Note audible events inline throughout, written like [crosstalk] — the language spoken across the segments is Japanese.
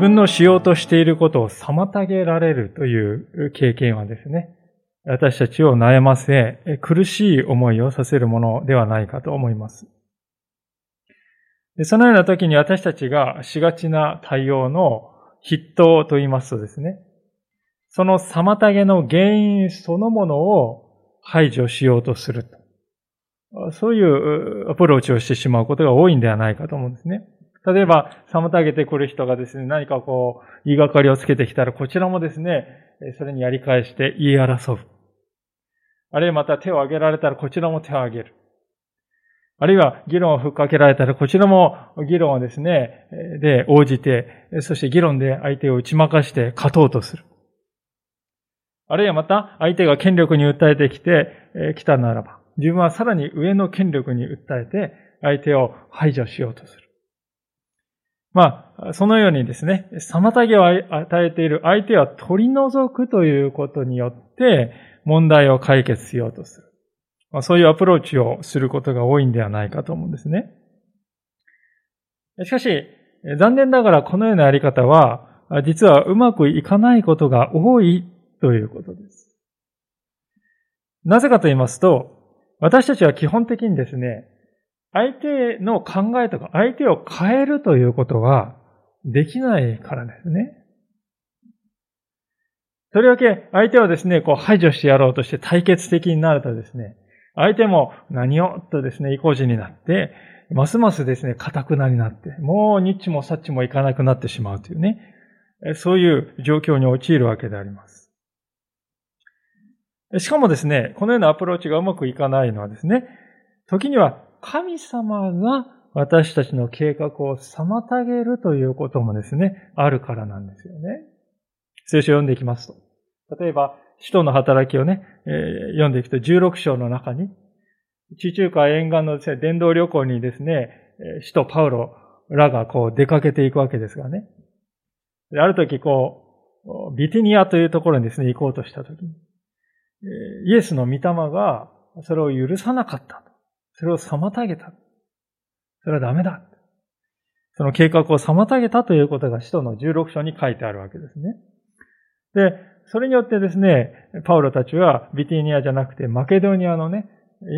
分のしようとしていることを妨げられるという経験はですね、私たちを悩ませ、苦しい思いをさせるものではないかと思います。そのような時に私たちがしがちな対応の筆頭と言いますとですね、その妨げの原因そのものを排除しようとすると。そういうアプローチをしてしまうことが多いんではないかと思うんですね。例えば、妨げてくる人がですね、何かこう、言いがかりをつけてきたら、こちらもですね、それにやり返して言い争う。あるいはまた手を挙げられたら、こちらも手を挙げる。あるいは議論をふっかけられたら、こちらも議論をですね、で応じて、そして議論で相手を打ち負かして勝とうとする。あるいはまた、相手が権力に訴えてきてきたならば、自分はさらに上の権力に訴えて、相手を排除しようとする。まあ、そのようにですね、妨げを与えている相手は取り除くということによって問題を解決しようとする。まあ、そういうアプローチをすることが多いんではないかと思うんですね。しかし、残念ながらこのようなやり方は、実はうまくいかないことが多いということです。なぜかと言いますと、私たちは基本的にですね、相手の考えとか相手を変えるということはできないからですね。とりわけ相手をですね、こう排除してやろうとして対決的になるとですね、相手も何をとですね、意固地になって、ますますですね、固くなになって、もうニッチもサッチもいかなくなってしまうというね、そういう状況に陥るわけであります。しかもですね、このようなアプローチがうまくいかないのはですね、時には神様が私たちの計画を妨げるということもですね、あるからなんですよね。聖書を読んでいきますと。例えば、使徒の働きをね、えー、読んでいくと16章の中に、地中海沿岸のですね、伝道旅行にですね、使徒パウロらがこう出かけていくわけですがね。ある時こう、ビティニアというところにですね、行こうとした時に、イエスの御霊がそれを許さなかった。それを妨げた。それはダメだ。その計画を妨げたということが使徒の16章に書いてあるわけですね。で、それによってですね、パウロたちはビティニアじゃなくてマケドニアのね、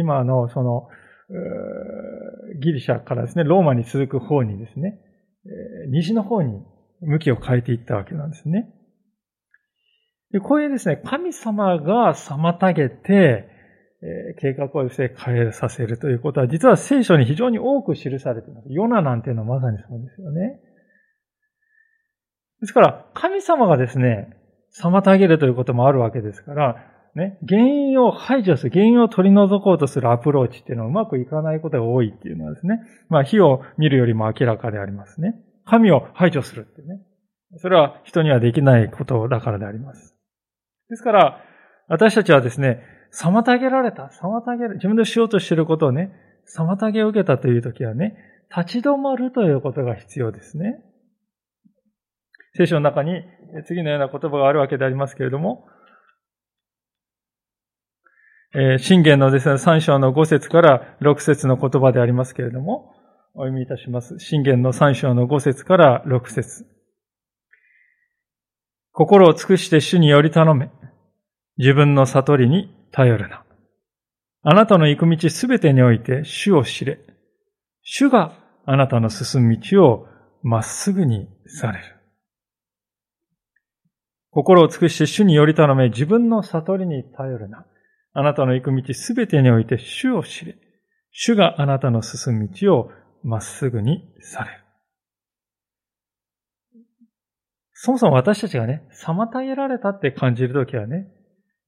今のその、ギリシャからですね、ローマに続く方にですね、西の方に向きを変えていったわけなんですね。でこういうですね、神様が妨げて、計画をですね、変えさせるということは、実は聖書に非常に多く記されています。ヨナなんていうのはまさにそうですよね。ですから、神様がですね、妨げるということもあるわけですから、ね、原因を排除する、原因を取り除こうとするアプローチっていうのはうまくいかないことが多いっていうのはですね、まあ火を見るよりも明らかでありますね。神を排除するってね。それは人にはできないことだからであります。ですから、私たちはですね、妨げられた、妨げる、自分でしようとしていることをね、妨げを受けたというときはね、立ち止まるということが必要ですね。聖書の中に次のような言葉があるわけでありますけれども、えー、信玄のですね、3章の5節から6節の言葉でありますけれども、お読みいたします。信玄の3章の5節から6節心を尽くして主により頼め。自分の悟りに頼るな。あなたの行く道すべてにおいて主を知れ。主があなたの進む道をまっすぐにされる。心を尽くして主により頼め、自分の悟りに頼るな。あなたの行く道すべてにおいて主を知れ。主があなたの進む道をまっすぐにされる。そもそも私たちがね、妨げられたって感じるときはね、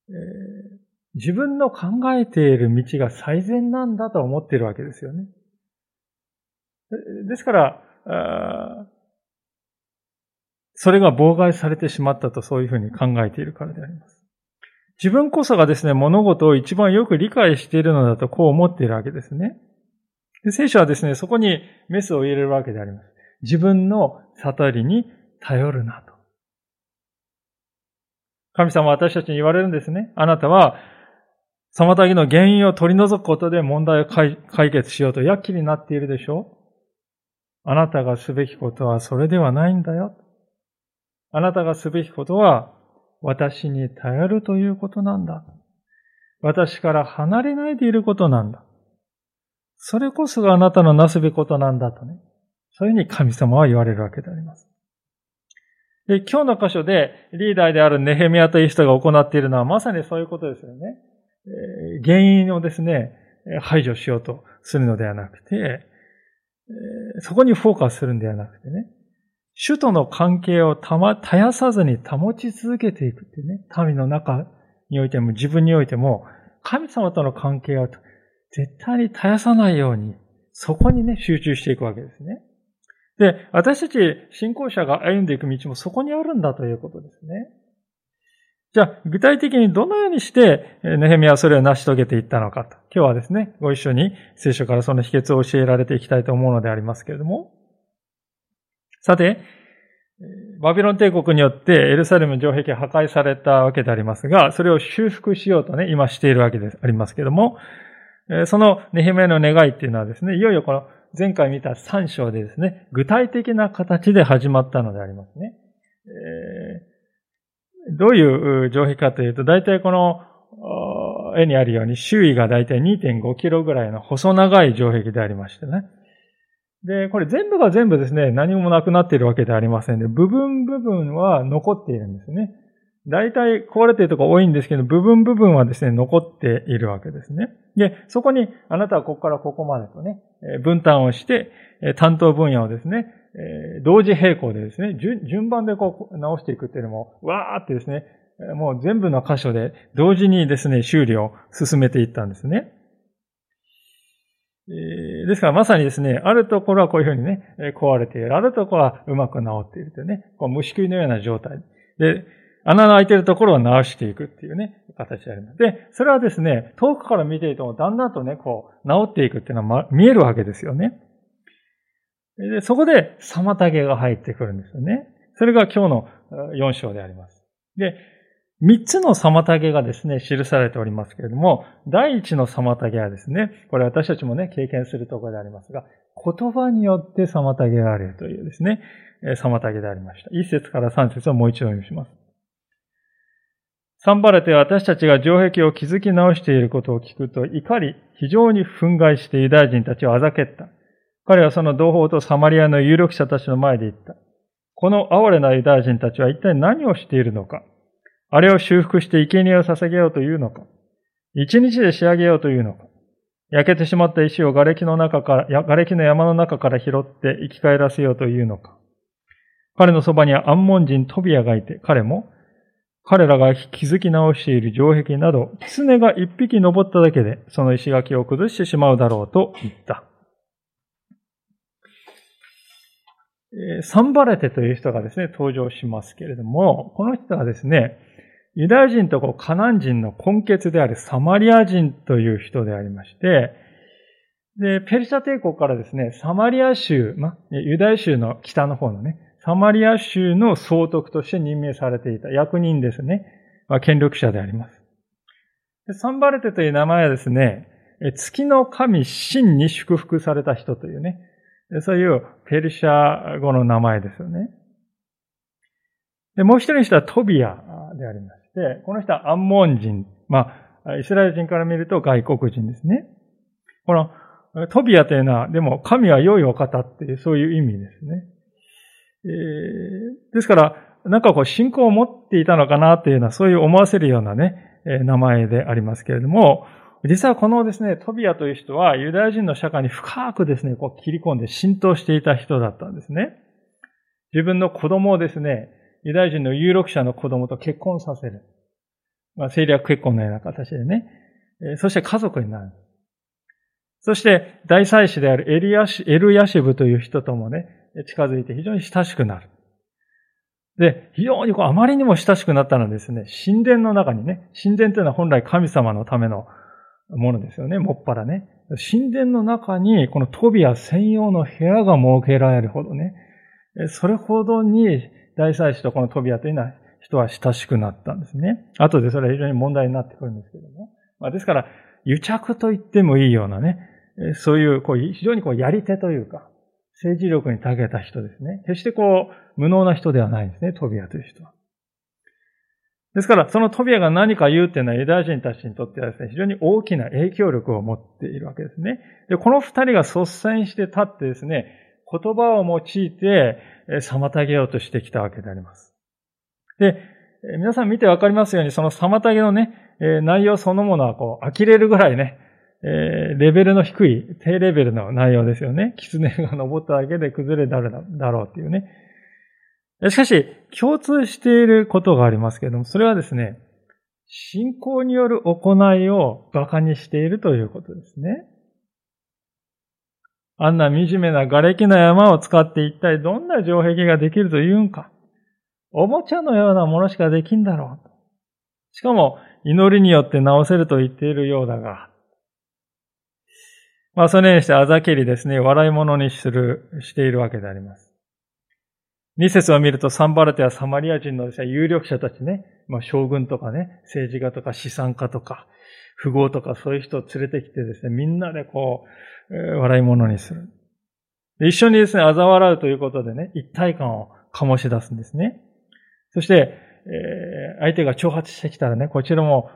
えー、自分の考えている道が最善なんだと思っているわけですよね。ですから、それが妨害されてしまったとそういうふうに考えているからであります。自分こそがですね、物事を一番よく理解しているのだとこう思っているわけですね。で聖書はですね、そこにメスを入れるわけであります。自分の悟りに頼るなと。神様は私たちに言われるんですね。あなたは、妨げの原因を取り除くことで問題を解決しようと躍起になっているでしょうあなたがすべきことはそれではないんだよ。あなたがすべきことは私に頼るということなんだ。私から離れないでいることなんだ。それこそがあなたのなすべきことなんだとね。そういうふうに神様は言われるわけであります。で、今日の箇所でリーダーであるネヘミヤという人が行っているのはまさにそういうことですよね。原因をですね、排除しようとするのではなくて、そこにフォーカスするんではなくてね、主との関係をたま、絶やさずに保ち続けていくってね、民の中においても自分においても、神様との関係を絶対に絶やさないように、そこにね、集中していくわけですね。で、私たち信仰者が歩んでいく道もそこにあるんだということですね。じゃあ、具体的にどのようにして、ネヘミはそれを成し遂げていったのかと。今日はですね、ご一緒に聖書からその秘訣を教えられていきたいと思うのでありますけれども。さて、バビロン帝国によってエルサレム城壁が破壊されたわけでありますが、それを修復しようとね、今しているわけでありますけれども、そのネヘミの願いっていうのはですね、いよいよこの前回見た3章でですね、具体的な形で始まったのでありますね。えー、どういう城壁かというと、大体この絵にあるように周囲が大体2.5キロぐらいの細長い城壁でありましてね。で、これ全部が全部ですね、何もなくなっているわけではありませんで、部分部分は残っているんですね。大体壊れているところ多いんですけど、部分部分はですね、残っているわけですね。で、そこに、あなたはここからここまでとね、分担をして、担当分野をですね、え同時並行でですね、順番でこう直していくっていうのも、わーってですね、もう全部の箇所で同時にですね、修理を進めていったんですね。ですからまさにですね、あるところはこういうふうにね、壊れている。あるところはうまく治っているというね、こう虫食いのような状態。で、穴の開いているところを直していくっていうね、形であります。で、それはですね、遠くから見ていてもだんだんとね、こう、治っていくっていうのは見えるわけですよね。で、そこで妨げが入ってくるんですよね。それが今日の4章であります。で、3つの妨げがですね、記されておりますけれども、第一の妨げはですね、これ私たちもね、経験するところでありますが、言葉によって妨げられるというですね、妨げでありました。1節から3節をもう一度読みします。サンバレテは私たちが城壁を築き直していることを聞くと怒り、非常に憤慨してユダヤ人たちをあざけった。彼はその同胞とサマリアの有力者たちの前で言った。この哀れなユダヤ人たちは一体何をしているのかあれを修復して生贄を捧げようというのか一日で仕上げようというのか焼けてしまった石を瓦礫の中から、瓦礫の山の中から拾って生き返らせようというのか彼のそばにはアンモン人トビアがいて、彼も彼らが築き直している城壁など、狐が一匹登っただけで、その石垣を崩してしまうだろうと言った。サンバレテという人がですね、登場しますけれども、この人はですね、ユダヤ人とカナン人の根血であるサマリア人という人でありまして、で、ペルシャ帝国からですね、サマリア州、ま、ユダヤ州の北の方のね、サマリア州の総督として任命されていた役人ですね。ま、権力者であります。サンバレテという名前はですね、月の神神に祝福された人というね、そういうペルシャ語の名前ですよね。で、もう一人の人はトビアでありまして、この人はアンモン人、まあ、イスラエル人から見ると外国人ですね。このトビアというのは、でも神は良いお方っていう、そういう意味ですね。えー、ですから、なんかこう信仰を持っていたのかなっていうのは、そういう思わせるようなね、名前でありますけれども、実はこのですね、トビアという人はユダヤ人の社会に深くですね、こう切り込んで浸透していた人だったんですね。自分の子供をですね、ユダヤ人の有力者の子供と結婚させる。まあ、政略結婚のような形でね。そして家族になる。そして、大祭司であるエリアシエルヤシブという人ともね、近づいて非常に親しくなる。で、非常にこう、あまりにも親しくなったのはですね、神殿の中にね、神殿というのは本来神様のためのものですよね、もっぱらね。神殿の中に、このトビア専用の部屋が設けられるほどね、それほどに大祭司とこのトビアというのは人は親しくなったんですね。後でそれは非常に問題になってくるんですけども。まあ、ですから、癒着と言ってもいいようなね、そういう、こう、非常にこう、やり手というか、政治力に長けた人ですね。決してこう、無能な人ではないんですね、トビアという人は。ですから、そのトビアが何か言うっていうのはユダヤ人たちにとってはですね、非常に大きな影響力を持っているわけですね。で、この二人が率先して立ってですね、言葉を用いて妨げようとしてきたわけであります。で、皆さん見てわかりますように、その妨げのね、内容そのものはこう、呆れるぐらいね、レベルの低い、低レベルの内容ですよね。狐が登っただけで崩れだろうっていうね。しかし、共通していることがありますけれども、それはですね、信仰による行いを馬鹿にしているということですね。あんな惨めな瓦礫の山を使って一体どんな城壁ができると言うんか。おもちゃのようなものしかできんだろう。しかも、祈りによって直せると言っているようだが。まあ、それにしてあざけりですね、笑い物にする、しているわけであります。二節を見るとサンバルテはサマリア人のですね、有力者たちね、まあ、将軍とかね、政治家とか資産家とか、富豪とかそういう人を連れてきてですね、みんなでこう、笑い物にする。一緒にですね、嘲笑うということでね、一体感を醸し出すんですね。そして、えー、相手が挑発してきたらね、こちらも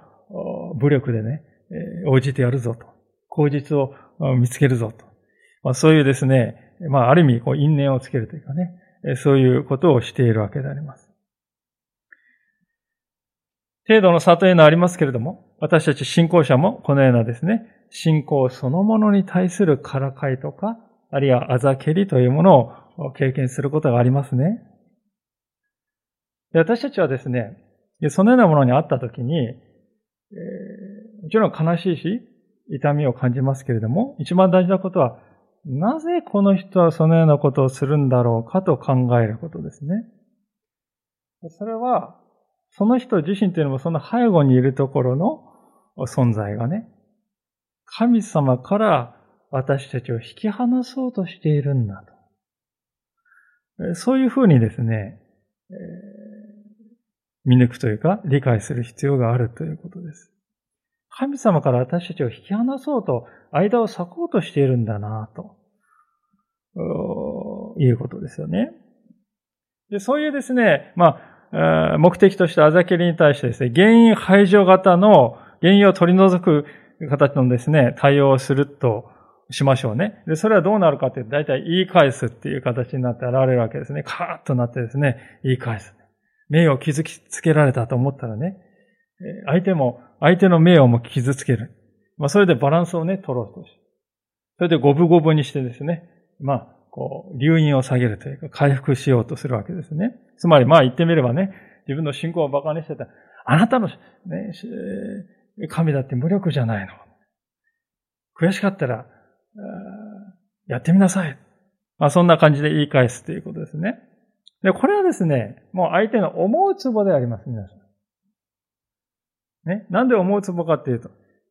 武力でね、えー、応じてやるぞと。口実を見つけるぞと。まあ、そういうですね、まあ、ある意味、こう、因縁をつけるというかね、そういうことをしているわけであります。程度の差というのはありますけれども、私たち信仰者もこのようなですね、信仰そのものに対するからかいとか、あるいはあざけりというものを経験することがありますね。で私たちはですね、そのようなものにあったときに、えー、もちろん悲しいし、痛みを感じますけれども、一番大事なことは、なぜこの人はそのようなことをするんだろうかと考えることですね。それは、その人自身というのもその背後にいるところの存在がね、神様から私たちを引き離そうとしているんだと。そういうふうにですね、見抜くというか理解する必要があるということです。神様から私たちを引き離そうと、間を裂こうとしているんだなと、いうことですよね。でそういうですね、まあ、目的としてあざけりに対してですね、原因排除型の原因を取り除く形のですね、対応をするとしましょうね。で、それはどうなるかというと、大体言い返すっていう形になって現れるわけですね。カーッとなってですね、言い返す。名誉を傷つけられたと思ったらね、相手も、相手の名誉も傷つける。まあ、それでバランスをね、取ろうとし。それで五分五分にしてですね、まあ、こう、流飲を下げるというか、回復しようとするわけですね。つまり、まあ言ってみればね、自分の信仰を馬鹿にしてた。あなたの、ね、神だって無力じゃないの。悔しかったら、やってみなさい。まあそんな感じで言い返すということですね。で、これはですね、もう相手の思うツボであります、皆さん。ね。なんで思うツボかっていうと、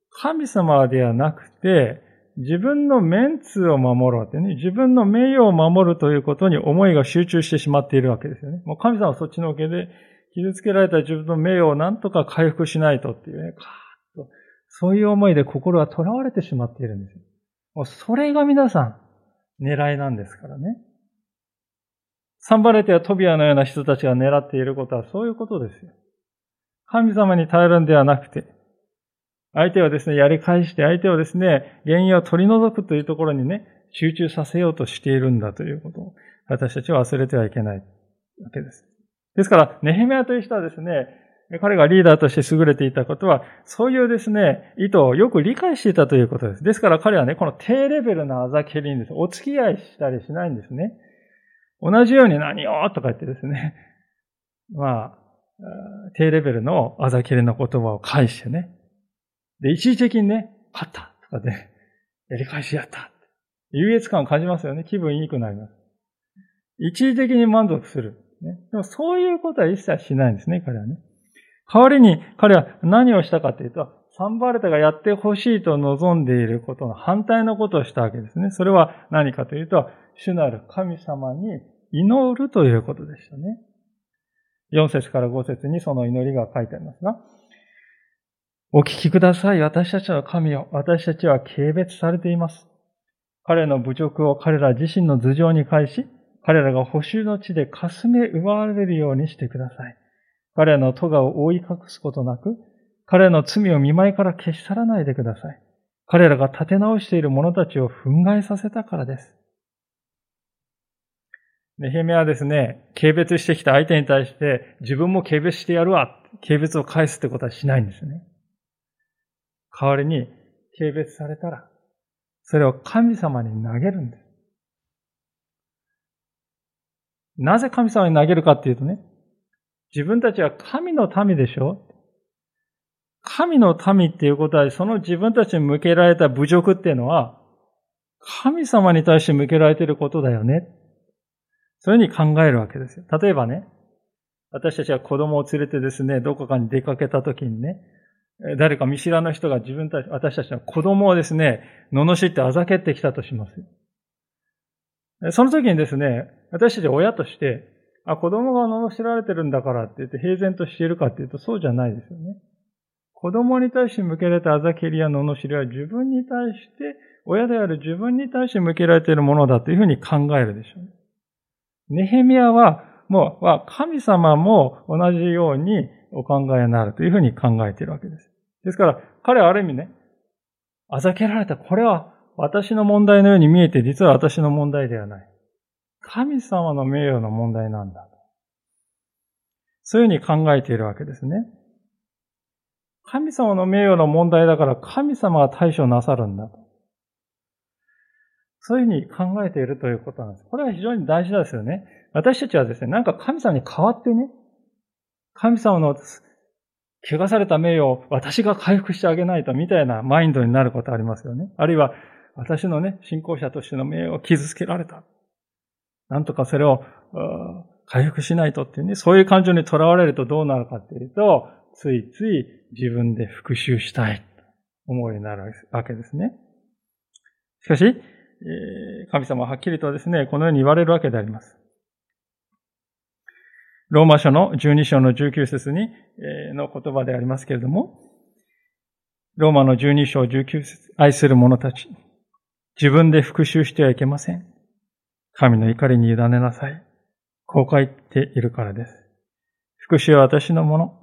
神様ではなくて、自分のメンツを守ろうってね、自分の名誉を守るということに思いが集中してしまっているわけですよね。もう神様はそっちのおけで、傷つけられた自分の名誉を何とか回復しないとっていうね、カーッと、そういう思いで心は囚われてしまっているんですよ。もうそれが皆さん、狙いなんですからね。サンバレテやトビアのような人たちが狙っていることはそういうことですよ。神様に頼るんではなくて、相手をですね、やり返して相手をですね、原因を取り除くというところにね、集中させようとしているんだということを、私たちは忘れてはいけないわけです。ですから、ネヘメアという人はですね、彼がリーダーとして優れていたことは、そういうですね、意図をよく理解していたということです。ですから彼はね、この低レベルなあざけりにです、お付き合いしたりしないんですね。同じように何よとか言ってですね、まあ、低レベルのあざきれの言葉を返してね。で、一時的にね、勝ったとかで、[laughs] やり返しやった優越感を感じますよね。気分いいくなります。一時的に満足する。ね。でもそういうことは一切しないんですね、彼はね。代わりに彼は何をしたかというと、サンバルタがやってほしいと望んでいることの反対のことをしたわけですね。それは何かというと、主なる神様に祈るということでしたね。4節から5節にその祈りが書いてありますが、お聞きください。私たちの神よ。私たちは軽蔑されています。彼の侮辱を彼ら自身の頭上に返し、彼らが補修の地で霞め奪われるようにしてください。彼らの咎を覆い隠すことなく、彼らの罪を見舞いから消し去らないでください。彼らが立て直している者たちを憤慨させたからです。ネヘメはですね、軽蔑してきた相手に対して自分も軽蔑してやるわ、軽蔑を返すってことはしないんですね。代わりに軽蔑されたら、それを神様に投げるんです。なぜ神様に投げるかっていうとね、自分たちは神の民でしょ神の民っていうことは、その自分たちに向けられた侮辱っていうのは、神様に対して向けられていることだよね。そういうふうに考えるわけですよ。例えばね、私たちは子供を連れてですね、どこかに出かけた時にね、誰か見知らぬ人が自分たち、私たちの子供をですね、罵ってあざけってきたとします。その時にですね、私たち親として、あ、子供が罵られてるんだからって言って平然としているかっていうとそうじゃないですよね。子供に対して向けられたあざけりや罵りは自分に対して、親である自分に対して向けられているものだというふうに考えるでしょう。ネヘミヤは、もう、神様も同じようにお考えになるというふうに考えているわけです。ですから、彼はある意味ね、あざけられた、これは私の問題のように見えて、実は私の問題ではない。神様の名誉の問題なんだ。そういうふうに考えているわけですね。神様の名誉の問題だから神様が対処なさるんだと。そういうふうに考えているということなんです。これは非常に大事ですよね。私たちはですね、なんか神様に代わってね、神様の怪された名誉を私が回復してあげないとみたいなマインドになることありますよね。あるいは私のね、信仰者としての名誉を傷つけられた。なんとかそれを回復しないとっていうね、そういう感情にとらわれるとどうなるかっていうと、ついつい自分で復讐したい思うようになるわけですね。しかし、神様ははっきりとですね、このように言われるわけであります。ローマ書の12章の19節に、の言葉でありますけれども、ローマの12章19節愛する者たち、自分で復讐してはいけません。神の怒りに委ねなさい。こう書いているからです。復讐は私のもの。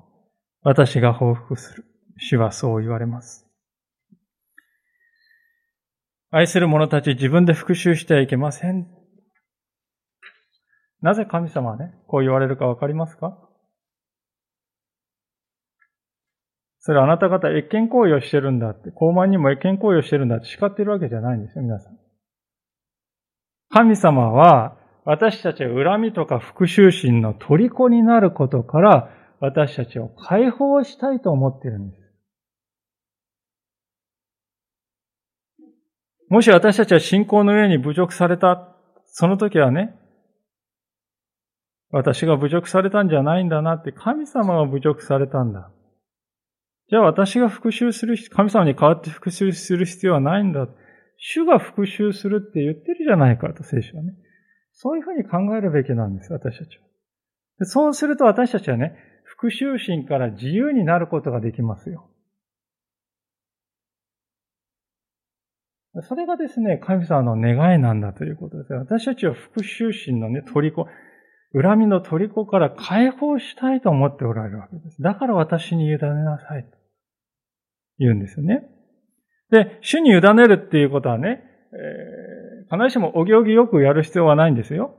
私が報復する。主はそう言われます。愛する者たち自分で復讐してはいけません。なぜ神様はね、こう言われるかわかりますか？それあなた方、越権行為をしてるんだって、高慢にも越権行為をしてるんだって叱ってるわけじゃないんですよ、皆さん。神様は、私たちは恨みとか復讐心の虜になることから、私たちを解放したいと思ってるんです。もし私たちは信仰の上に侮辱された、その時はね、私が侮辱されたんじゃないんだなって、神様が侮辱されたんだ。じゃあ私が復讐する、神様に代わって復讐する必要はないんだ。主が復讐するって言ってるじゃないかと、聖書はね。そういうふうに考えるべきなんです、私たちは。でそうすると私たちはね、復讐心から自由になることができますよ。それがですね、神様の願いなんだということです。私たちは復讐心のね、虜、恨みの虜から解放したいと思っておられるわけです。だから私に委ねなさいと言うんですよね。で、主に委ねるっていうことはね、えー、必ずしもお行儀よくやる必要はないんですよ。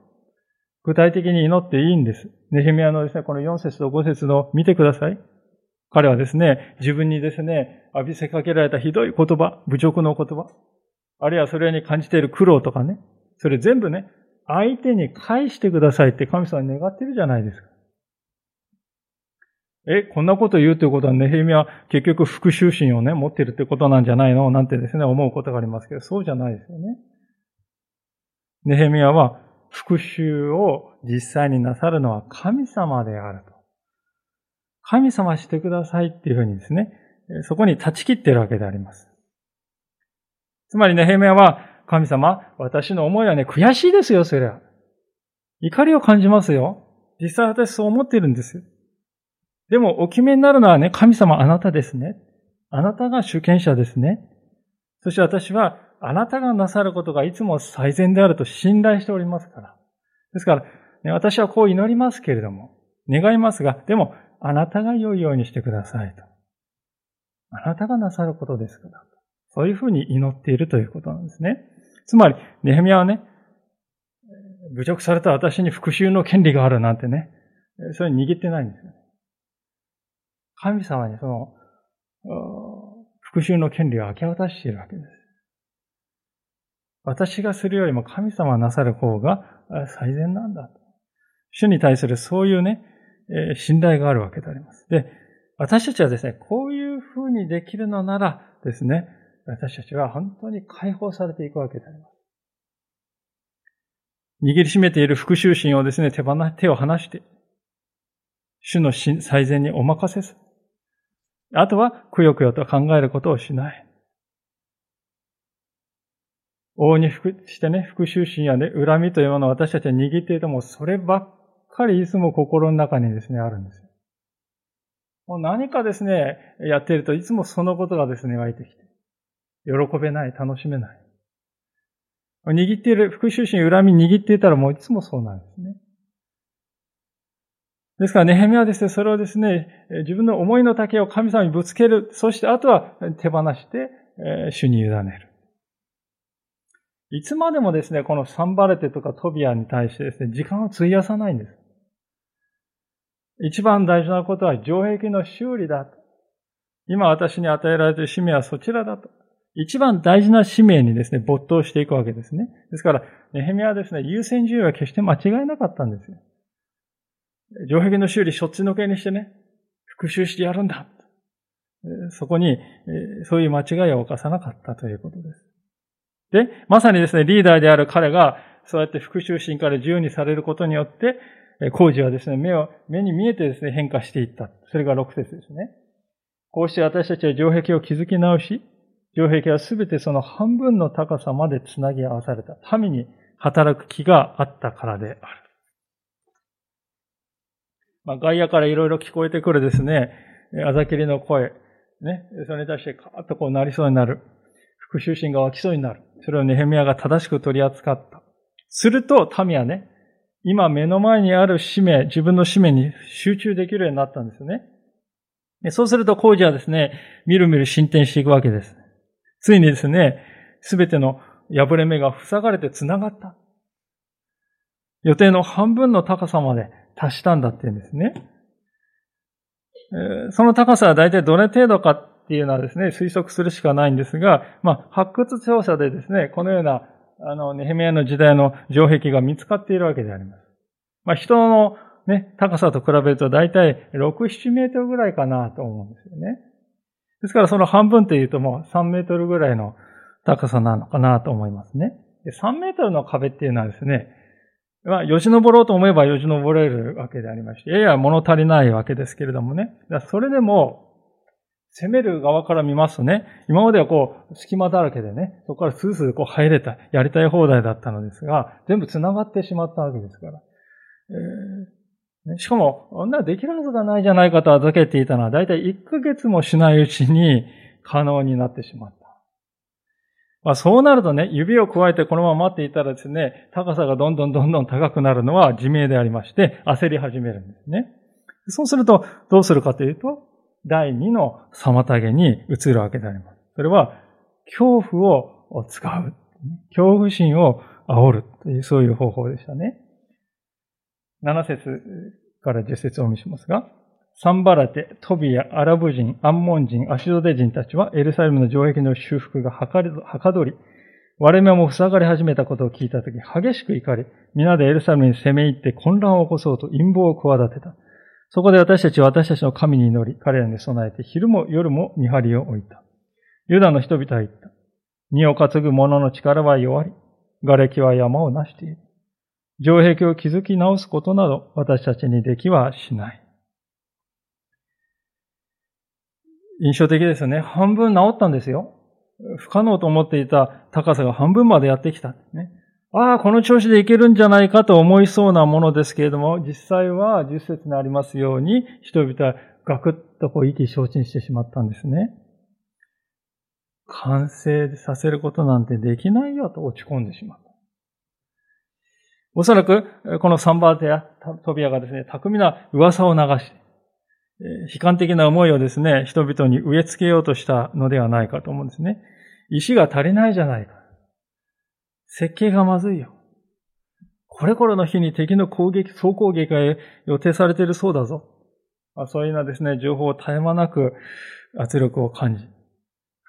具体的に祈っていいんです。ネヘミヤのですね、この4節と5節の見てください。彼はですね、自分にですね、浴びせかけられたひどい言葉、侮辱の言葉、あるいはそれに感じている苦労とかね、それ全部ね、相手に返してくださいって神様に願ってるじゃないですか。え、こんなこと言うということは、ネヘミは結局復讐心をね、持ってるってことなんじゃないの？なんてですね、思うことがありますけど、そうじゃないですよね。ネヘミヤは復讐を実際になさるのは神様であると。神様してくださいっていうふうにですね、そこに断ち切ってるわけであります。つまりね、ヘメアは、神様、私の思いはね、悔しいですよ、それは。怒りを感じますよ。実際私そう思ってるんです。でも、お決めになるのはね、神様あなたですね。あなたが主権者ですね。そして私は、あなたがなさることがいつも最善であると信頼しておりますから。ですから、ね、私はこう祈りますけれども、願いますが、でも、あなたが良いようにしてくださいと。あなたがなさることですから。そういうふうに祈っているということなんですね。つまり、ネヘミヤはね、侮辱された私に復讐の権利があるなんてね、それ握ってないんですよ。神様にその、復讐の権利を明け渡しているわけです。私がするよりも神様がなさる方が最善なんだ。主に対するそういうね、信頼があるわけであります。で、私たちはですね、こういうふうにできるのならですね、私たちは本当に解放されていくわけであります。握りしめている復讐心をですね、手放、手を離して、主の最善にお任せする。あとは、くよくよと考えることをしない。大に服してね、復讐心やね、恨みというものを私たちは握っていても、そればっかりいつも心の中にですね、あるんです。もう何かですね、やっているといつもそのことがですね、湧いてきて、喜べない、楽しめない。握っている、復讐心、恨み握っていたらもういつもそうなんですね。ですから、ネヘミはですね、それをですね、自分の思いの丈を神様にぶつける。そして、あとは手放してえ、主に委ねる。いつまでもですね、このサンバレテとかトビアに対してですね、時間を費やさないんです。一番大事なことは城壁の修理だと。今私に与えられている使命はそちらだと。一番大事な使命にですね、没頭していくわけですね。ですから、ネヘミはですね、優先順位は決して間違いなかったんですよ。城壁の修理そっちのけにしてね、復讐してやるんだ。そこに、そういう間違いを犯さなかったということです。で、まさにですね、リーダーである彼が、そうやって復讐心から自由にされることによって、工事はですね、目を、目に見えてですね、変化していった。それが6節ですね。こうして私たちは城壁を築き直し、城壁はすべてその半分の高さまでつなぎ合わされた。民に働く気があったからである。まあ、外野からいろいろ聞こえてくるですね、あざきりの声、ね、それに対してカーッとこうなりそうになる。復讐心が湧きそうになる。それをネヘミヤが正しく取り扱った。すると、民はね、今目の前にある使命、自分の使命に集中できるようになったんですね。そうすると工事はですね、みるみる進展していくわけです。ついにですね、すべての破れ目が塞がれて繋がった。予定の半分の高さまで達したんだって言うんですね。その高さは大体どれ程度かっていうのはですね、推測するしかないんですが、まあ、発掘調査でですね、このような、あの、ネヘミヤの時代の城壁が見つかっているわけであります。まあ、人のね、高さと比べると大体6、7メートルぐらいかなと思うんですよね。ですからその半分というともう3メートルぐらいの高さなのかなと思いますね。3メートルの壁っていうのはですね、まあ、よじ登ろうと思えばよじ登れるわけでありまして、やや物足りないわけですけれどもね。それでも、攻める側から見ますとね、今まではこう、隙間だらけでね、そこからスースーこう入れた、やりたい放題だったのですが、全部繋がってしまったわけですから。えー、しかも、女はできるはずがないじゃないかと預けていたのは、だいたい1ヶ月もしないうちに可能になってしまった。まあ、そうなるとね、指を加えてこのまま待っていたらですね、高さがどんどんどんどん高くなるのは自明でありまして、焦り始めるんですね。そうすると、どうするかというと、第二の妨げに移るわけであります。それは、恐怖を使う。恐怖心を煽るという、そういう方法でしたね。7節から10節を見しますが、サンバラテ、トビア、アラブ人、アンモン人、アシドデ人たちはエルサレムの城壁の修復がはかどり、割れ目も塞がれ始めたことを聞いたとき、激しく怒り、皆でエルサレムに攻め入って混乱を起こそうと陰謀を企てた。そこで私たちは私たちの神に祈り、彼らに備えて昼も夜も見張りを置いた。ユダの人々は言った。荷を担ぐ者の力は弱り、瓦礫は山を成している。城壁を築き直すことなど私たちにできはしない。印象的ですよね。半分治ったんですよ。不可能と思っていた高さが半分までやってきた。ね、ああ、この調子でいけるんじゃないかと思いそうなものですけれども、実際は十節にありますように、人々はガクッとこう意気消沈してしまったんですね。完成させることなんてできないよと落ち込んでしまった。おそらく、このサンバーテやトビアがですね、巧みな噂を流し、悲観的な思いをですね、人々に植え付けようとしたのではないかと思うんですね。石が足りないじゃないか。設計がまずいよ。これこれの日に敵の攻撃、総攻撃が予定されているそうだぞ。そういうようなですね、情報を絶え間なく圧力を感じ、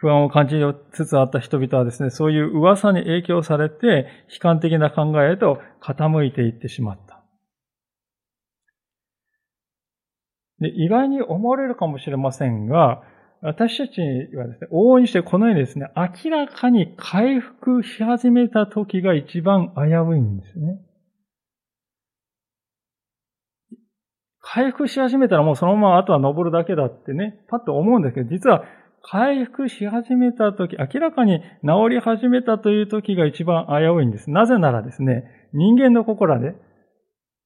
不安を感じつつあった人々はですね、そういう噂に影響されて、悲観的な考えへと傾いていってしまった。で意外に思われるかもしれませんが、私たちはですね、往々にしてこのようにですね、明らかに回復し始めた時が一番危ういんですね。回復し始めたらもうそのままあとは登るだけだってね、パッと思うんですけど、実は回復し始めた時、明らかに治り始めたという時が一番危ういんです。なぜならですね、人間の心で、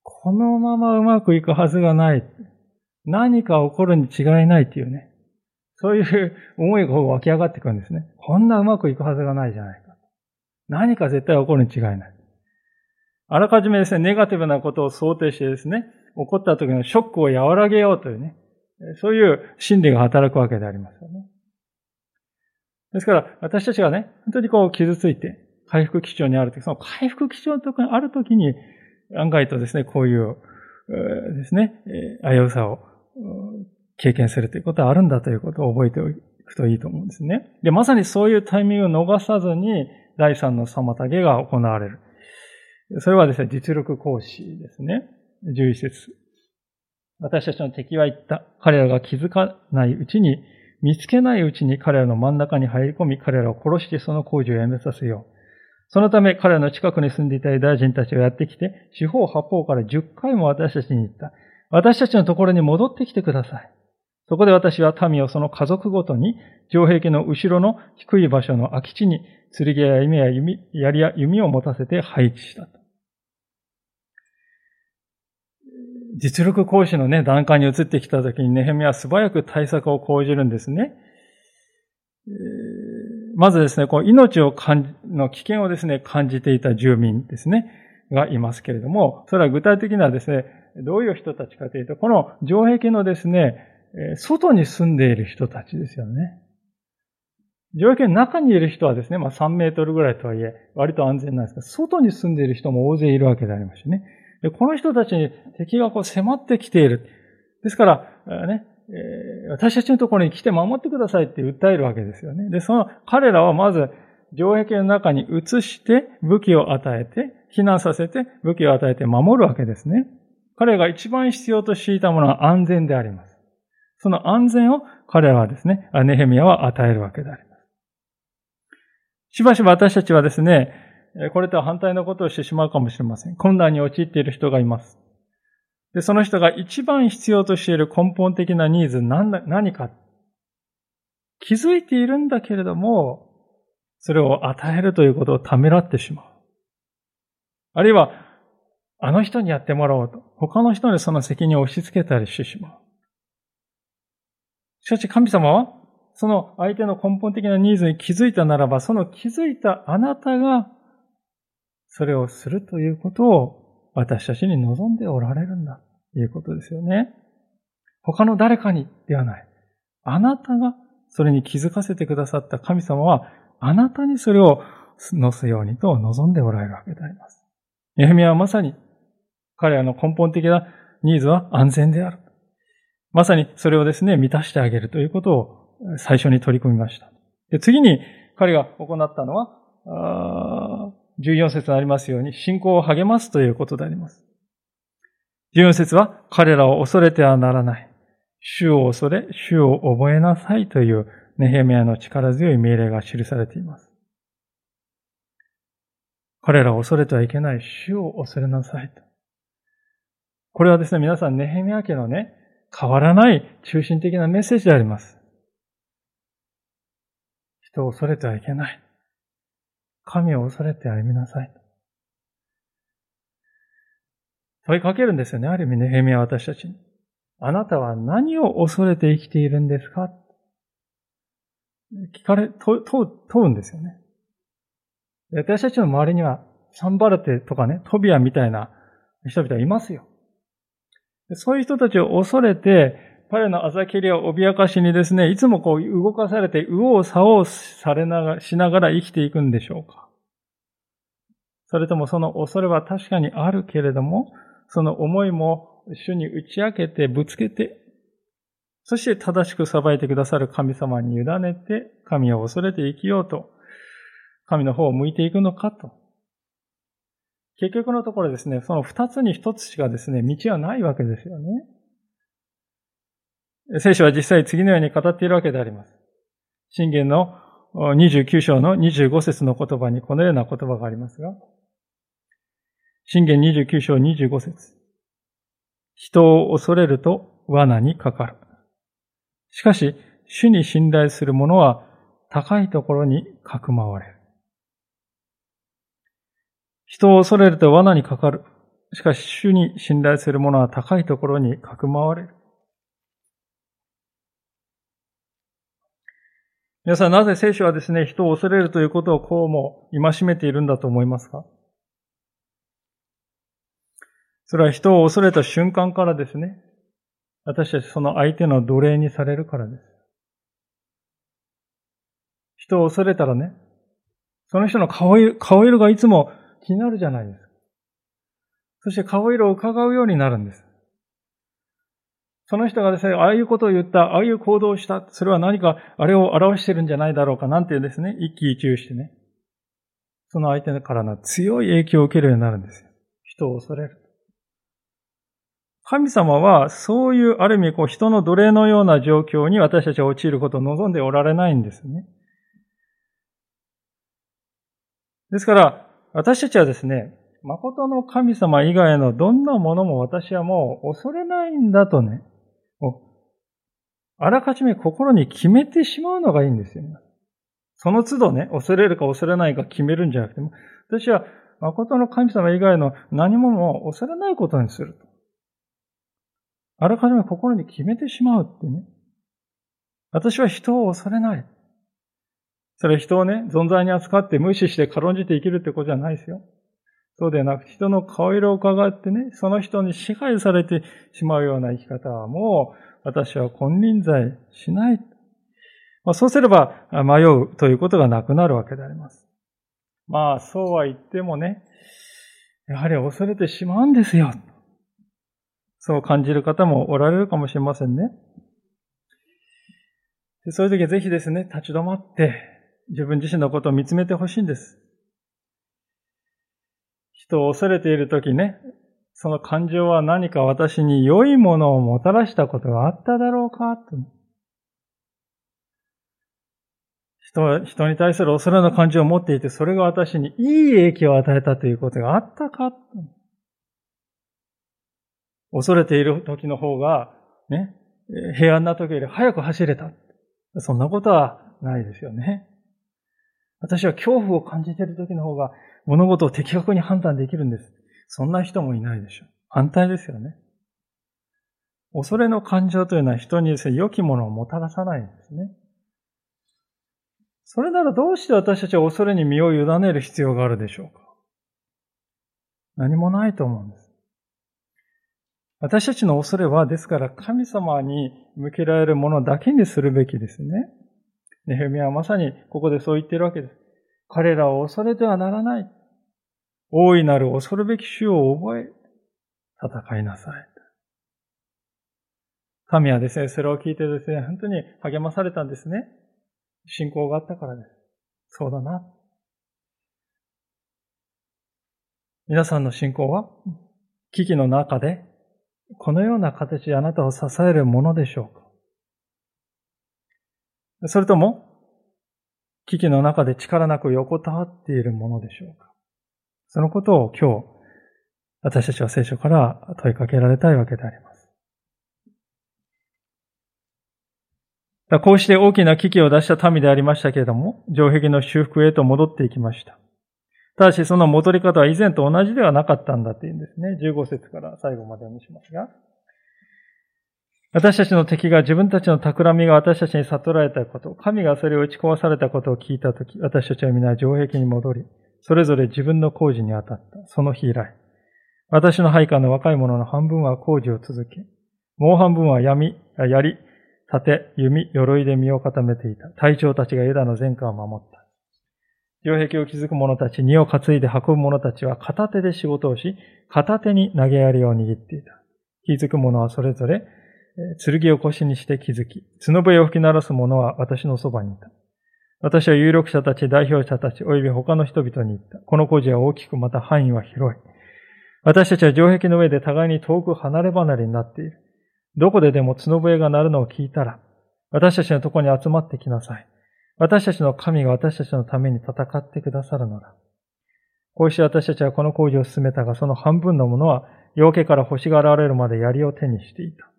このままうまくいくはずがない。何か起こるに違いないっていうね。そういう思いが湧き上がってくるんですね。こんなうまくいくはずがないじゃないか。何か絶対起こるに違いない。あらかじめですね、ネガティブなことを想定してですね、起こった時のショックを和らげようというね、そういう心理が働くわけでありますよね。ですから、私たちがね、本当にこう傷ついて、回復基調にあるとき、その回復基調ところにあるときに、案外とですね、こういう、ですね、危うさを経験するということはあるんだということを覚えておくといいと思うんですね。で、まさにそういうタイミングを逃さずに、第三の妨げが行われる。それはですね、実力行使ですね。11節私たちの敵は言った。彼らが気づかないうちに、見つけないうちに彼らの真ん中に入り込み、彼らを殺してその工事をやめさせよう。そのため彼らの近くに住んでいたユダヤ人たちがやってきて、四方八方から10回も私たちに言った。私たちのところに戻ってきてください。そこで私は民をその家族ごとに、城壁の後ろの低い場所の空き地に、剣や弓や弓、槍や弓を持たせて配置したと。実力行使のね、段階に移ってきたときに、ネヘミは素早く対策を講じるんですね。まずですね、こう命を感じ、の危険をですね、感じていた住民ですね、がいますけれども、それは具体的なですね、どういう人たちかというと、この城壁のですね、外に住んでいる人たちですよね。城壁の中にいる人はですね、まあ3メートルぐらいとはいえ、割と安全なんですが、外に住んでいる人も大勢いるわけでありましてね。でこの人たちに敵がこう迫ってきている。ですから、ね、私たちのところに来て守ってくださいって訴えるわけですよね。で、その彼らはまず、城壁の中に移して武器を与えて、避難させて武器を与えて守るわけですね。彼が一番必要としていたものは安全であります。その安全を彼らはですね、ネヘミヤは与えるわけであります。しばしば私たちはですね、これとは反対のことをしてしまうかもしれません。困難に陥っている人がいます。で、その人が一番必要としている根本的なニーズ何何か。気づいているんだけれども、それを与えるということをためらってしまう。あるいは、あの人にやってもらおうと、他の人にその責任を押し付けたりしてしまう。しかし神様は、その相手の根本的なニーズに気づいたならば、その気づいたあなたが、それをするということを私たちに望んでおられるんだということですよね。他の誰かにではない。あなたがそれに気づかせてくださった神様は、あなたにそれを乗すようにと望んでおられるわけであります。エヘミはまさに彼らの根本的なニーズは安全である。まさにそれをですね、満たしてあげるということを最初に取り組みました。で次に彼が行ったのは、14節にありますように、信仰を励ますということであります。14節は、彼らを恐れてはならない。主を恐れ、主を覚えなさいというネヘメヤの力強い命令が記されています。彼らを恐れてはいけない。主を恐れなさいと。これはですね、皆さん、ネヘミヤ家のね、変わらない中心的なメッセージであります。人を恐れてはいけない。神を恐れて歩みなさい。問いかけるんですよね。ある意味ネヘミは私たちに。あなたは何を恐れて生きているんですか？聞かれ、問問うんですよね。私たちの周りには、サンバルテとかね、トビアみたいな人々はいますよ。そういう人たちを恐れて、パレのアザキリを脅かしにですね、いつもこう動かされて、右往左往されながら、しながら生きていくんでしょうかそれともその恐れは確かにあるけれども、その思いも主に打ち明けてぶつけて、そして正しく裁いてくださる神様に委ねて、神を恐れて生きようと、神の方を向いていくのかと。結局のところですね、その二つに一つしかですね、道はないわけですよね。聖書は実際次のように語っているわけであります。信玄の29章の25節の言葉にこのような言葉がありますが、信玄29章25節人を恐れると罠にかかる。しかし、主に信頼する者は高いところにかくまわれる。人を恐れると罠にかかる。しかし、主に信頼する者は高いところにかくまわれる。皆さん、なぜ聖書はですね、人を恐れるということをこうも戒めているんだと思いますか？それは人を恐れた瞬間からですね、私たちその相手の奴隷にされるからです。人を恐れたらね、その人の顔色顔色がいつも気になるじゃないですか。そして顔色を伺うようになるんです。その人がですね、ああいうことを言った、ああいう行動をした、それは何かあれを表してるんじゃないだろうか、なんていうですね、一喜一憂してね、その相手からの強い影響を受けるようになるんですよ。人を恐れる。神様は、そういう、ある意味、こう、人の奴隷のような状況に私たちは陥ることを望んでおられないんですね。ですから、私たちはですね、誠の神様以外のどんなものも私はもう恐れないんだとね、あらかじめ心に決めてしまうのがいいんですよ、ね。その都度ね、恐れるか恐れないか決めるんじゃなくても、私は誠の神様以外の何もも恐れないことにすると。あらかじめ心に決めてしまうってね。私は人を恐れない。それは人をね、存在に扱って無視して軽んじて生きるってことじゃないですよ。そうではなく、人の顔色を伺ってね、その人に支配されてしまうような生き方はもう、私は金輪際しない。まあ、そうすれば迷うということがなくなるわけであります。まあ、そうは言ってもね、やはり恐れてしまうんですよ。そう感じる方もおられるかもしれませんね。そういう時はぜひですね、立ち止まって、自分自身のことを見つめてほしいんです。人を恐れている時ね、その感情は何か私に良いものをもたらしたことがあっただろうかと。人人に対する恐れの感情を持っていて、それが私にいい影響を与えたということがあったか恐れている時の方が、ね、平安な時より早く走れた。そんなことはないですよね。私は恐怖を感じている時の方が物事を的確に判断できるんです。そんな人もいないでしょう。反対ですよね。恐れの感情というのは人にですね、良きものをもたらさないんですね。それならどうして私たちは恐れに身を委ねる必要があるでしょうか何もないと思うんです。私たちの恐れは、ですから神様に向けられるものだけにするべきですね。ネヘミはまさにここでそう言っているわけです。彼らを恐れてはならない。大いなる恐るべき主を覚え、戦いなさい。神はですね、それを聞いてですね、本当に励まされたんですね。信仰があったからです。そうだな。皆さんの信仰は、危機の中で、このような形であなたを支えるものでしょうかそれとも、危機の中で力なく横たわっているものでしょうかそのことを今日、私たちは聖書から問いかけられたいわけであります。こうして大きな危機を出した民でありましたけれども、城壁の修復へと戻っていきました。ただしその戻り方は以前と同じではなかったんだというんですね。15節から最後までお見せしますが。私たちの敵が自分たちの企みが私たちに悟られたこと、神がそれを打ち壊されたことを聞いたとき、私たちは皆城壁に戻り、それぞれ自分の工事に当たった。その日以来。私の配下の若い者の半分は工事を続け、もう半分は闇、槍、盾、弓、鎧で身を固めていた。隊長たちがユダの前科を守った。城壁を築く者たち、荷を担いで運ぶ者たちは片手で仕事をし、片手に投げ槍を握っていた。気づく者はそれぞれ、剣を腰にして気づき、角笛を吹き鳴らす者は私のそばにいた。私は有力者たち、代表者たち、及び他の人々に言った。この工事は大きく、また範囲は広い。私たちは城壁の上で互いに遠く離れ離れになっている。どこででも角笛が鳴るのを聞いたら、私たちのところに集まってきなさい。私たちの神が私たちのために戦ってくださるのだ。こうして私たちはこの工事を進めたが、その半分のものは、陽家から星が現れるまで槍を手にしていた。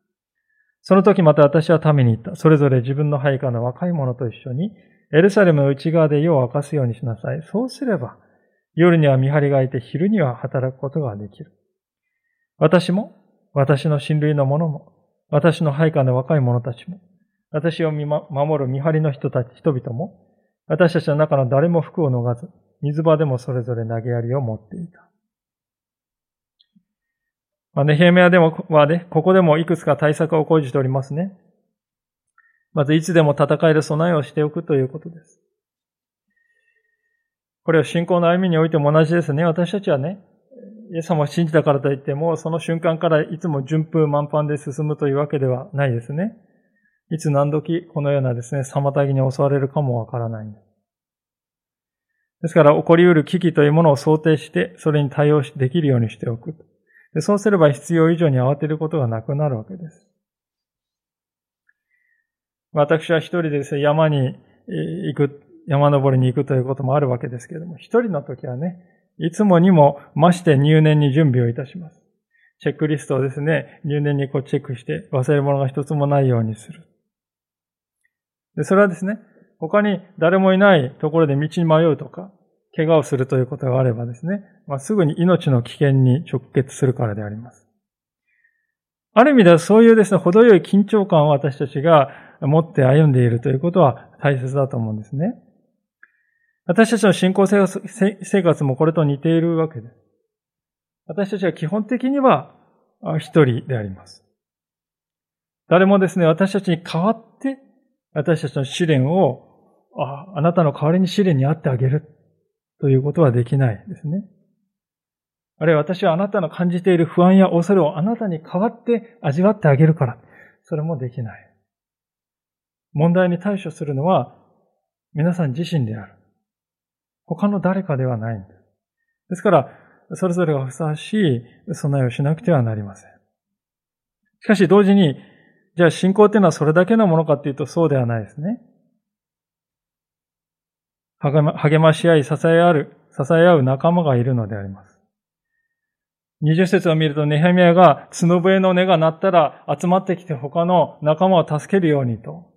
その時また私は民に言った。それぞれ自分の配下の若い者と一緒に、エルサレムの内側で夜を明かすようにしなさい。そうすれば、夜には見張りがいて、昼には働くことができる。私も、私の親類の者も、私の配下の若い者たちも、私を守る見張りの人たち、人々も、私たちの中の誰も服を脱がず、水場でもそれぞれ投げやりを持っていた。まあ、ネヘメヤでも、はね、ここでもいくつか対策を講じておりますね。まず、いつでも戦える備えをしておくということです。これは信仰の歩みにおいても同じですね。私たちはね、イエス様を信じたからといっても、その瞬間からいつも順風満帆で進むというわけではないですね。いつ何時このようなですね、妨げに襲われるかもわからないんです。ですから、起こり得る危機というものを想定して、それに対応できるようにしておく。そうすれば必要以上に慌てることがなくなるわけです。私は一人でですね、山に行く、山登りに行くということもあるわけですけれども、一人の時はね、いつもにも増して入念に準備をいたします。チェックリストをですね、入念にこうチェックして忘れ物が一つもないようにする。で、それはですね、他に誰もいないところで道に迷うとか、怪我をするということがあればですね、まあ、すぐに命の危険に直結するからであります。ある意味ではそういうですね、程よい緊張感を私たちが持って歩んでいるということは大切だと思うんですね。私たちの信仰生活もこれと似ているわけです。私たちは基本的には一人であります。誰もですね、私たちに代わって私たちの試練をああなたの代わりに試練にあってあげるということはできないですね。あるいは私はあなたの感じている不安や恐れをあなたに代わって味わってあげるから、それもできない。問題に対処するのは皆さん自身である。他の誰かではないんです。ですから、それぞれがふさわしい備えをしなくてはなりません。しかし同時に、じゃあ信仰っていうのはそれだけのものかっていうとそうではないですね。励まし合い、支え合う、支え合う仲間がいるのであります。二十節を見ると、ネヘミヤが角笛の音が鳴ったら集まってきて他の仲間を助けるようにと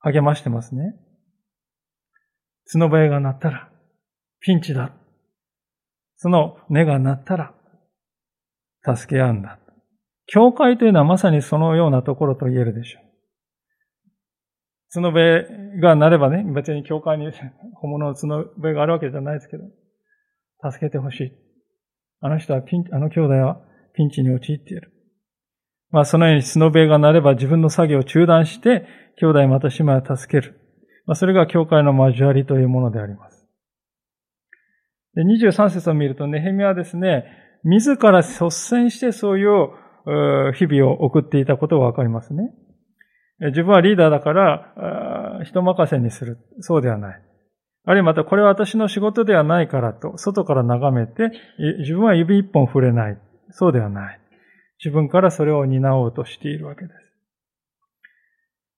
励ましてますね。角笛が鳴ったらピンチだ。その音が鳴ったら、助け合うんだ。教会というのはまさにそのようなところと言えるでしょう。角笛が鳴ればね、別に教会に [laughs] 本物の角笛があるわけじゃないですけど、助けてほしい。あの人はピン、あの兄弟はピンチに陥っている。まあそのように角笛が鳴れば自分の作業を中断して、兄弟また姉妹を助ける。まあそれが教会の交わりというものであります。で23節を見ると、ネヘミはですね、自ら率先してそういう日々を送っていたことがわかりますね。自分はリーダーだから人任せにする。そうではない。あるいはまたこれは私の仕事ではないからと、外から眺めて、自分は指一本触れない。そうではない。自分からそれを担おうとしているわけです。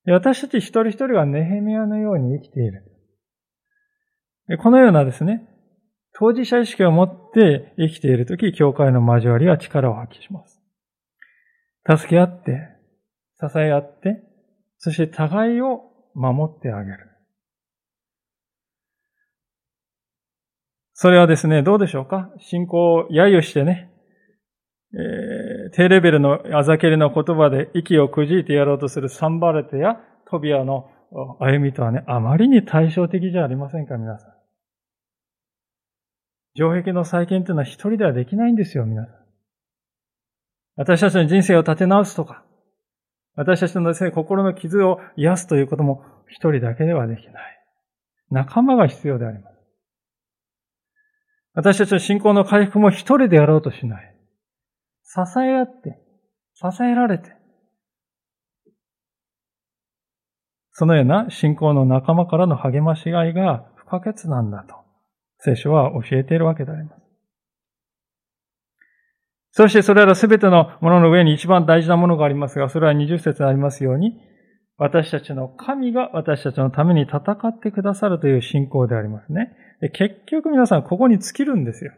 私たち一人一人がネヘミヤのように生きている。このようなですね、当事者意識を持って生きているとき、教会の交わりは力を発揮します。助け合って、支え合って、そして互いを守ってあげる。それはですね、どうでしょうか？信仰を揶揄してね、えー、低レベルのあざけりの言葉で息をくじいてやろうとするサンバレテやトビアの歩みとはね、あまりに対照的じゃありませんか、皆さん。城壁の再建というのは一人ではできないんですよ、皆さん。私たちの人生を立て直すとか、私たちのですね、心の傷を癒すということも一人だけではできない。仲間が必要であります。私たちの信仰の回復も一人でやろうとしない。支え合って、支えられて、そのような信仰の仲間からの励ましがいが不可欠なんだと、聖書は教えているわけであります。そしてそれらすべてのものの上に一番大事なものがありますが、それは20節にありますように、私たちの神が私たちのために戦ってくださるという信仰でありますね。で結局皆さんここに尽きるんですよ。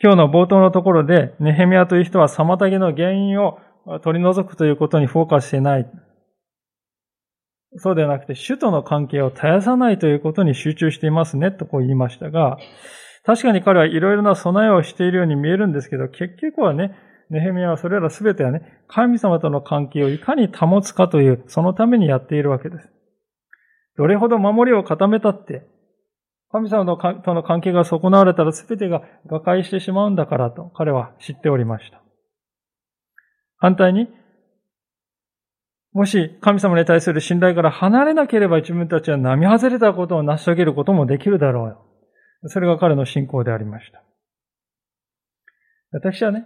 今日の冒頭のところで、ネヘミヤという人は妨げの原因を取り除くということにフォーカスしていない。そうではなくて、主との関係を絶やさないということに集中していますね、とこう言いましたが、確かに彼はいろいろな備えをしているように見えるんですけど、結局はね、ネヘミヤはそれらすべてはね、神様との関係をいかに保つかという、そのためにやっているわけです。どれほど守りを固めたって、神様との関係が損なわれたら全てが瓦解してしまうんだからと彼は知っておりました。反対に、もし神様に対する信頼から離れなければ自分たちは並外れたことを成し遂げることもできるだろうよ。それが彼の信仰でありました。私はね、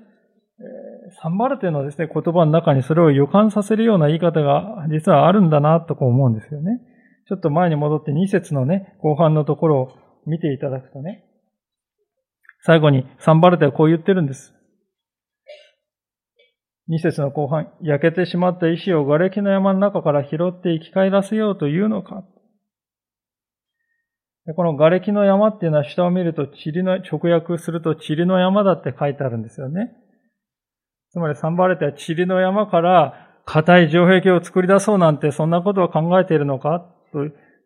サンバルテのですね、言葉の中にそれを予感させるような言い方が実はあるんだなとこう思うんですよね。ちょっと前に戻って2節のね、後半のところを見ていただくとね、最後にサンバルテはこう言ってるんです。2節の後半、焼けてしまった石を瓦礫の山の中から拾って生き返らせようというのか。この瓦礫の山っていうのは下を見ると塵の、直訳すると塵の山だって書いてあるんですよね。つまりサンバレテは塵の山から硬い城壁を作り出そうなんてそんなことを考えているのかと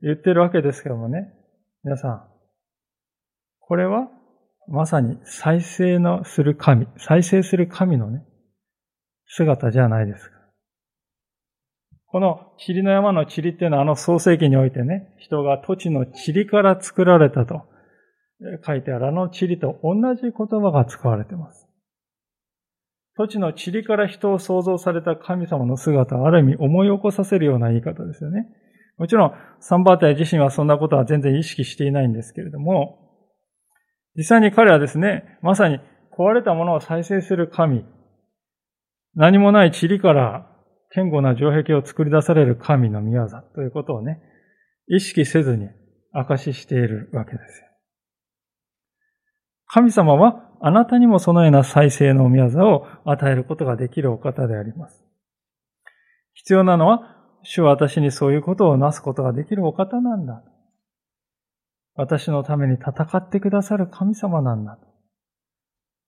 言ってるわけですけどもね。皆さん、これはまさに再生のする神、再生する神のね、姿じゃないですか。この塵の山の塵っていうのはあの創世記においてね、人が土地の塵から作られたと書いてあるあの塵と同じ言葉が使われています。土地の塵から人を創造された神様の姿をある意味思い起こさせるような言い方ですよね。もちろん、サンバータイ自身はそんなことは全然意識していないんですけれども、実際に彼はですね、まさに壊れたものを再生する神、何もない塵から堅固な城壁を作り出される神の宮座ということをね、意識せずに証ししているわけです。神様はあなたにもそのような再生の宮座を与えることができるお方であります。必要なのは主は私にそういうことをなすことができるお方なんだ。私のために戦ってくださる神様なんだ。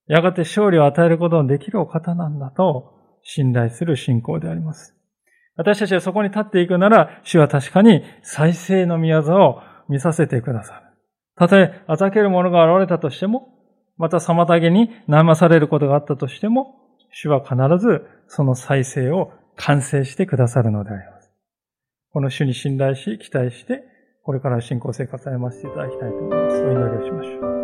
やがて勝利を与えることのできるお方なんだと信頼する信仰であります。私たちはそこに立っていくなら、主は確かに再生の宮座を見させてくださる。たとえ、あざける者が現れたとしても、また妨げに悩まされることがあったとしても、主は必ずその再生を完成してくださるのであります。この主に信頼し、期待して、これから信仰生活を歩ませていただきたいと思います。お祈りをしましょう。